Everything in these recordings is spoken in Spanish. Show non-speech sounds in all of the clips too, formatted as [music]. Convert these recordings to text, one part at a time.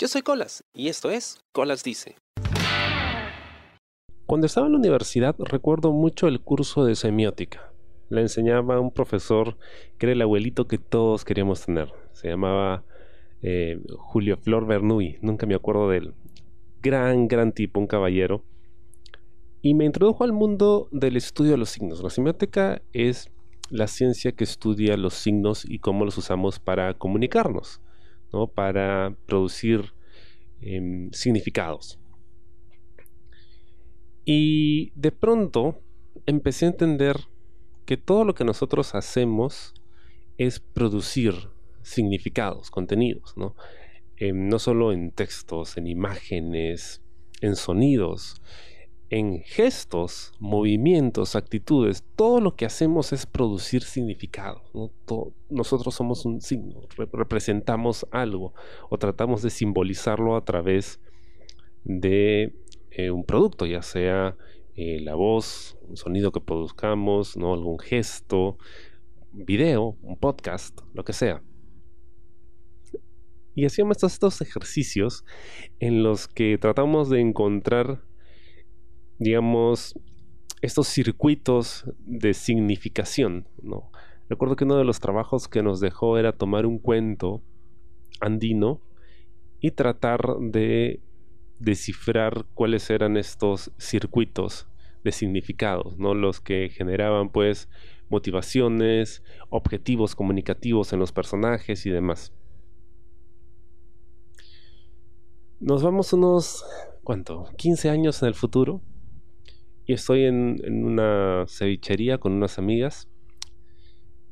Yo soy Colas y esto es Colas Dice. Cuando estaba en la universidad recuerdo mucho el curso de semiótica. La enseñaba un profesor que era el abuelito que todos queríamos tener. Se llamaba eh, Julio Flor Bernuy, nunca me acuerdo de él. Gran, gran tipo, un caballero. Y me introdujo al mundo del estudio de los signos. La semiótica es la ciencia que estudia los signos y cómo los usamos para comunicarnos, ¿no? para producir em, significados. Y de pronto empecé a entender que todo lo que nosotros hacemos es producir significados, contenidos, ¿no? Em, no solo en textos, en imágenes, en sonidos, en gestos, movimientos, actitudes, todo lo que hacemos es producir significado. nosotros somos un signo, representamos algo o tratamos de simbolizarlo a través de eh, un producto, ya sea eh, la voz, un sonido que produzcamos, algún gesto, video, un podcast, lo que sea. Y hacíamos estos ejercicios en los que tratamos de encontrar digamos, estos circuitos de significación, ¿no? Recuerdo que uno de los trabajos que nos dejó era tomar un cuento andino y tratar de descifrar cuáles eran estos circuitos de significados, ¿no? Los que generaban pues motivaciones, objetivos comunicativos en los personajes y demás. Nos vamos unos, ¿cuánto? 15 años en el futuro y estoy en, una cevichería con unas amigas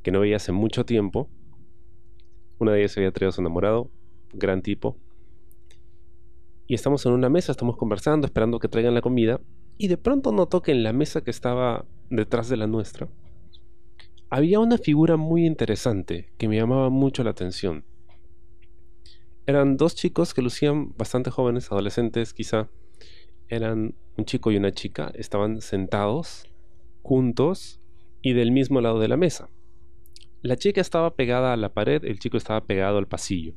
que no veía hace mucho tiempo. Una de ellas se había traído a su enamorado, gran tipo. Y estamos en una mesa, estamos conversando, esperando que traigan la comida. Y de pronto noto que en la mesa que estaba detrás de la nuestra, había una figura muy interesante que me llamaba mucho la atención. Eran dos chicos que lucían bastante jóvenes, adolescentes quizá, eran un chico y una chica, estaban sentados juntos y del mismo lado de la mesa. La chica estaba pegada a la pared, el chico estaba pegado al pasillo.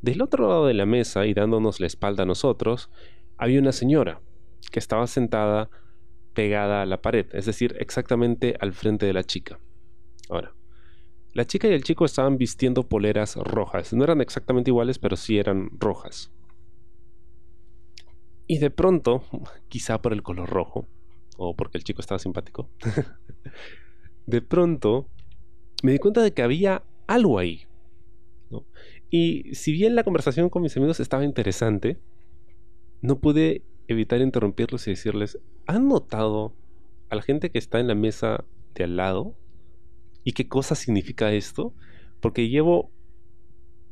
Del otro lado de la mesa y dándonos la espalda a nosotros, había una señora que estaba sentada pegada a la pared, es decir, exactamente al frente de la chica. Ahora, la chica y el chico estaban vistiendo poleras rojas, no eran exactamente iguales, pero sí eran rojas. Y de pronto, quizá por el color rojo, o porque el chico estaba simpático, [laughs] de pronto me di cuenta de que había algo ahí. Y si bien la conversación con mis amigos estaba interesante, no pude evitar interrumpirlos y decirles, ¿han notado a la gente que está en la mesa de al lado? ¿Y qué cosa significa esto? Porque llevo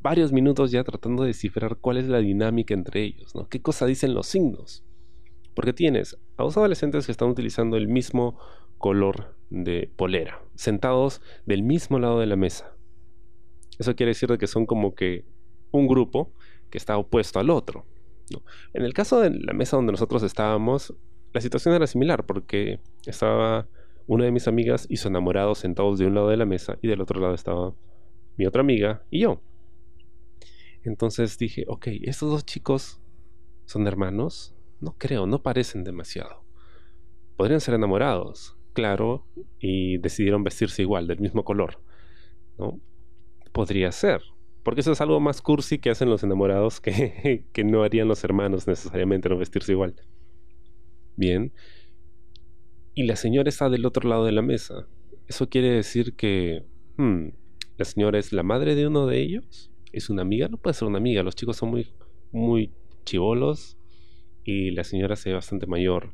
varios minutos ya tratando de descifrar cuál es la dinámica entre ellos, ¿no? ¿Qué cosa dicen los signos? Porque tienes a dos adolescentes que están utilizando el mismo color de polera, sentados del mismo lado de la mesa. Eso quiere decir que son como que un grupo que está opuesto al otro. En el caso de la mesa donde nosotros estábamos, la situación era similar porque estaba una de mis amigas y su enamorado sentados de un lado de la mesa y del otro lado estaba mi otra amiga y yo. Entonces dije, ok, estos dos chicos son hermanos. No creo, no parecen demasiado. Podrían ser enamorados, claro, y decidieron vestirse igual, del mismo color. ¿no? Podría ser, porque eso es algo más cursi que hacen los enamorados que, [laughs] que no harían los hermanos necesariamente, no vestirse igual. Bien. Y la señora está del otro lado de la mesa. Eso quiere decir que... Hmm, ¿La señora es la madre de uno de ellos? Es una amiga, no puede ser una amiga, los chicos son muy, muy chivolos y la señora se ve bastante mayor.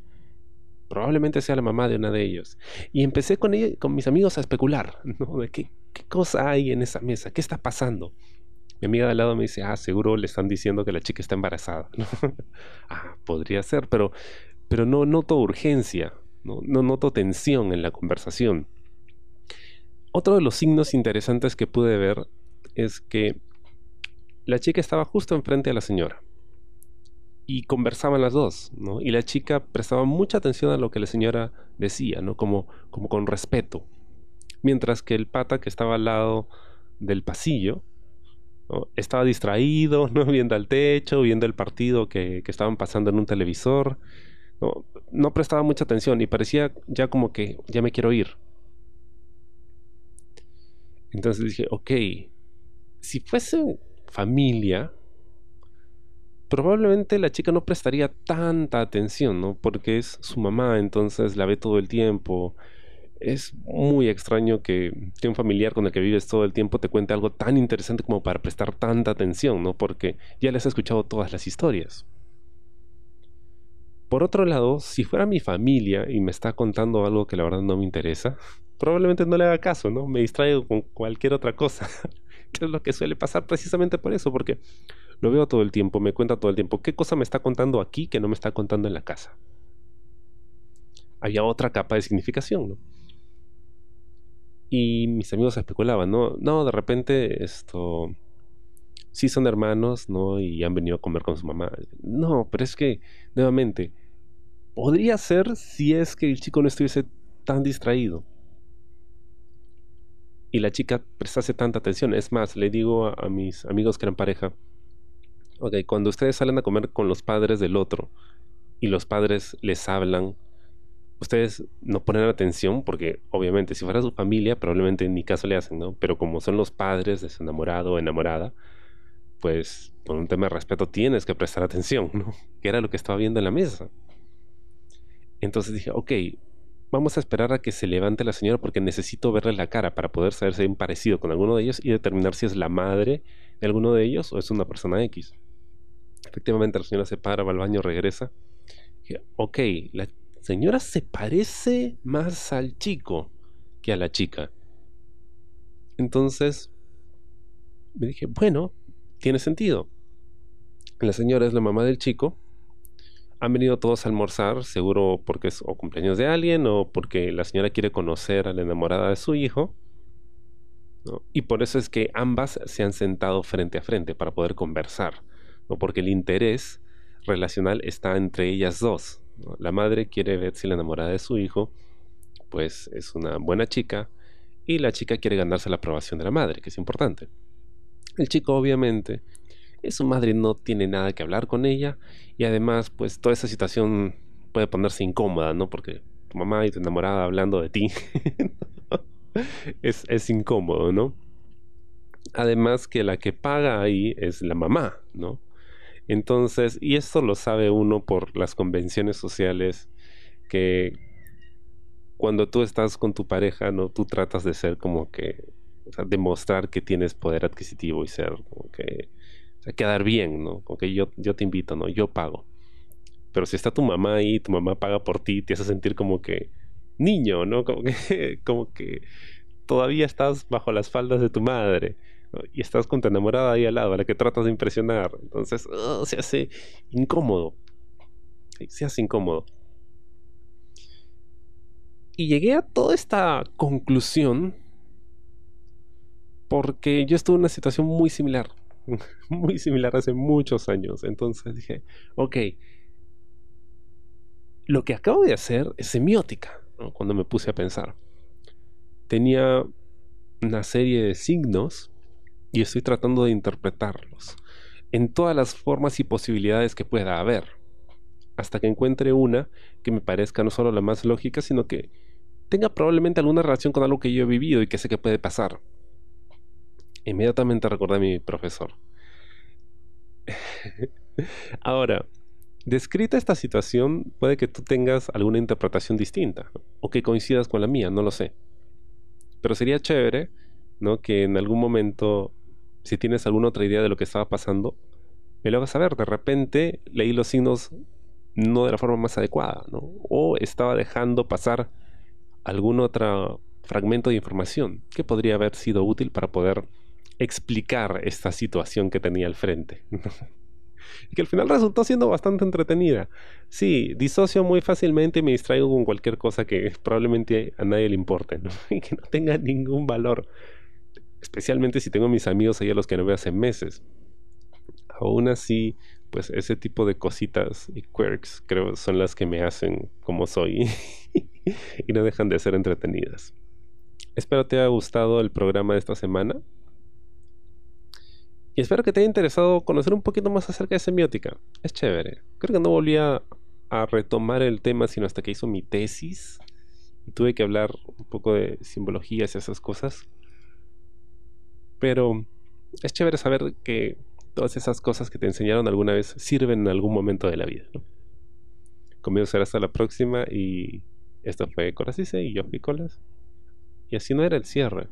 Probablemente sea la mamá de una de ellos. Y empecé con, con mis amigos a especular, [laughs] ¿no? De qué, qué cosa hay en esa mesa, qué está pasando. Mi amiga de al lado me dice, ah, seguro le están diciendo que la chica está embarazada. [laughs] ah, podría ser, pero, pero no noto urgencia, no, no noto tensión en la conversación. Otro de los signos interesantes que pude ver es que la chica estaba justo enfrente de la señora. Y conversaban las dos, ¿no? Y la chica prestaba mucha atención a lo que la señora decía, ¿no? Como, como con respeto. Mientras que el pata que estaba al lado del pasillo Estaba distraído, ¿no? [laughs] viendo al techo, viendo el partido que, que estaban pasando en un televisor. ¿no? prestaba mucha atención y parecía ya como que ya me quiero ir. Entonces dije, ok, si fuese familia, probablemente la chica no prestaría tanta atención, ¿no? Porque es su mamá, entonces la ve todo el tiempo. Es muy extraño que, un familiar con el que vives todo el tiempo te cuente algo tan interesante como para prestar tanta atención, ¿no? Porque ya les has escuchado todas las historias. Por otro lado, si fuera mi familia y me está contando algo que la verdad no me interesa, probablemente no le haga caso, ¿no? Me distraigo con cualquier otra cosa. [laughs] es lo que suele pasar precisamente por eso, porque lo veo todo el tiempo, me cuenta todo el tiempo. ¿Qué cosa me está contando aquí que no me está contando en la casa? Había otra capa de significación, ¿no? Y mis amigos especulaban, ¿no? No, de repente esto... Sí son hermanos, ¿no? Y han venido a comer con su mamá. No, pero es que, nuevamente, podría ser si es que el chico no estuviese tan distraído y la chica prestase tanta atención. Es más, le digo a, mis amigos que eran pareja, ok, cuando ustedes salen a comer con los padres del otro y los padres les hablan, ustedes no ponen atención porque obviamente si fuera su familia probablemente ni caso le hacen, ¿no? Pero como son los padres de su enamorado o enamorada, pues por un tema de respeto tienes que prestar atención, ¿no? [laughs] Que era lo que estaba viendo en la mesa. Entonces dije, ok, vamos a esperar a que se levante la señora porque necesito verle la cara para poder saber si hay un parecido con alguno de ellos y determinar si es la madre de alguno de ellos o es una persona X. Efectivamente, la señora se para, va al baño, regresa. Dije, ok, la señora se parece más al chico que a la chica. Entonces, me dije, bueno, tiene sentido. La señora es la mamá del chico han venido todos a almorzar, seguro porque es o cumpleaños de alguien o porque la señora quiere conocer a la enamorada de su hijo. Y por eso es que ambas se han sentado frente a frente para poder conversar, ¿no? porque el interés relacional está entre ellas dos. La madre quiere ver si la enamorada de su hijo pues es una buena chica y la chica quiere ganarse la aprobación de la madre, que es importante. El chico obviamente su madre no tiene nada que hablar con ella y además pues toda esa situación puede ponerse incómoda, ¿no? Porque tu mamá y tu enamorada hablando de ti [laughs] es, es incómodo, ¿no? Además que la que paga ahí es la mamá, ¿no? Entonces, y esto lo sabe uno por las convenciones sociales que cuando tú estás con tu pareja, ¿no? Tú tratas de ser como que, o sea, demostrar que tienes poder adquisitivo y ser como que quedar bien, ¿no? Que yo, yo te invito, ¿no? Yo pago. Pero si está tu mamá ahí, tu mamá paga por ti, te hace sentir como que niño, ¿no? Como que, [laughs] como que todavía estás bajo las faldas de tu madre. Y estás con tu enamorada ahí al lado, a la que tratas de impresionar. Entonces, se hace incómodo. Se hace incómodo. Y llegué a toda esta conclusión porque yo estuve en una situación muy similar. [laughs] muy similar hace muchos años. Entonces dije, ok, lo que acabo de hacer es semiótica, cuando me puse a pensar. Tenía una serie de signos y estoy tratando de interpretarlos en todas las formas y posibilidades que pueda haber, hasta que encuentre una que me parezca no solo la más lógica, sino que tenga probablemente alguna relación con algo que yo he vivido y que sé que puede pasar. Inmediatamente recordé a mi profesor. [laughs] Ahora, descrita esta situación, puede que tú tengas alguna interpretación distinta o que coincidas con la mía, no lo sé. Pero sería chévere, ¿no? Que en algún momento, si tienes alguna otra idea de lo que estaba pasando, me lo hagas saber. De repente leí los signos no de la forma más adecuada, ¿no? O estaba dejando pasar algún otro fragmento de información que podría haber sido útil para poder explicar esta situación que tenía al frente. y que al final resultó siendo bastante entretenida. Sí, disocio muy fácilmente y me distraigo con cualquier cosa que probablemente a nadie le importe [laughs] y que no tenga ningún valor. Especialmente si tengo mis amigos ahí a los que no veo hace meses. Aún así, pues ese tipo de cositas y quirks creo son las que me hacen como soy [laughs] y no dejan de ser entretenidas. Espero te haya gustado el programa de esta semana Y espero que te haya interesado conocer un poquito más acerca de semiótica. Es chévere. Creo que no volví a, retomar el tema sino hasta que hizo mi tesis. Y tuve que hablar un poco de simbologías y esas cosas. Pero es chévere saber que todas esas cosas que te enseñaron alguna vez sirven en algún momento de la vida. Conmigo será hasta la próxima y esto fue Colasice y yo fui Colas. Y así no era el cierre.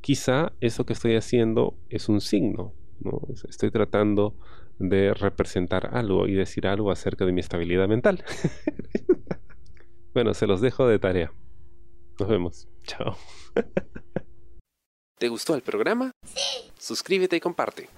Quizá eso que estoy haciendo es un signo. ¿No? Estoy tratando de representar algo y decir algo acerca de mi estabilidad mental. [laughs] bueno, se los dejo de tarea. Nos vemos. Chao. ¿Te gustó el programa? Sí. Suscríbete y comparte.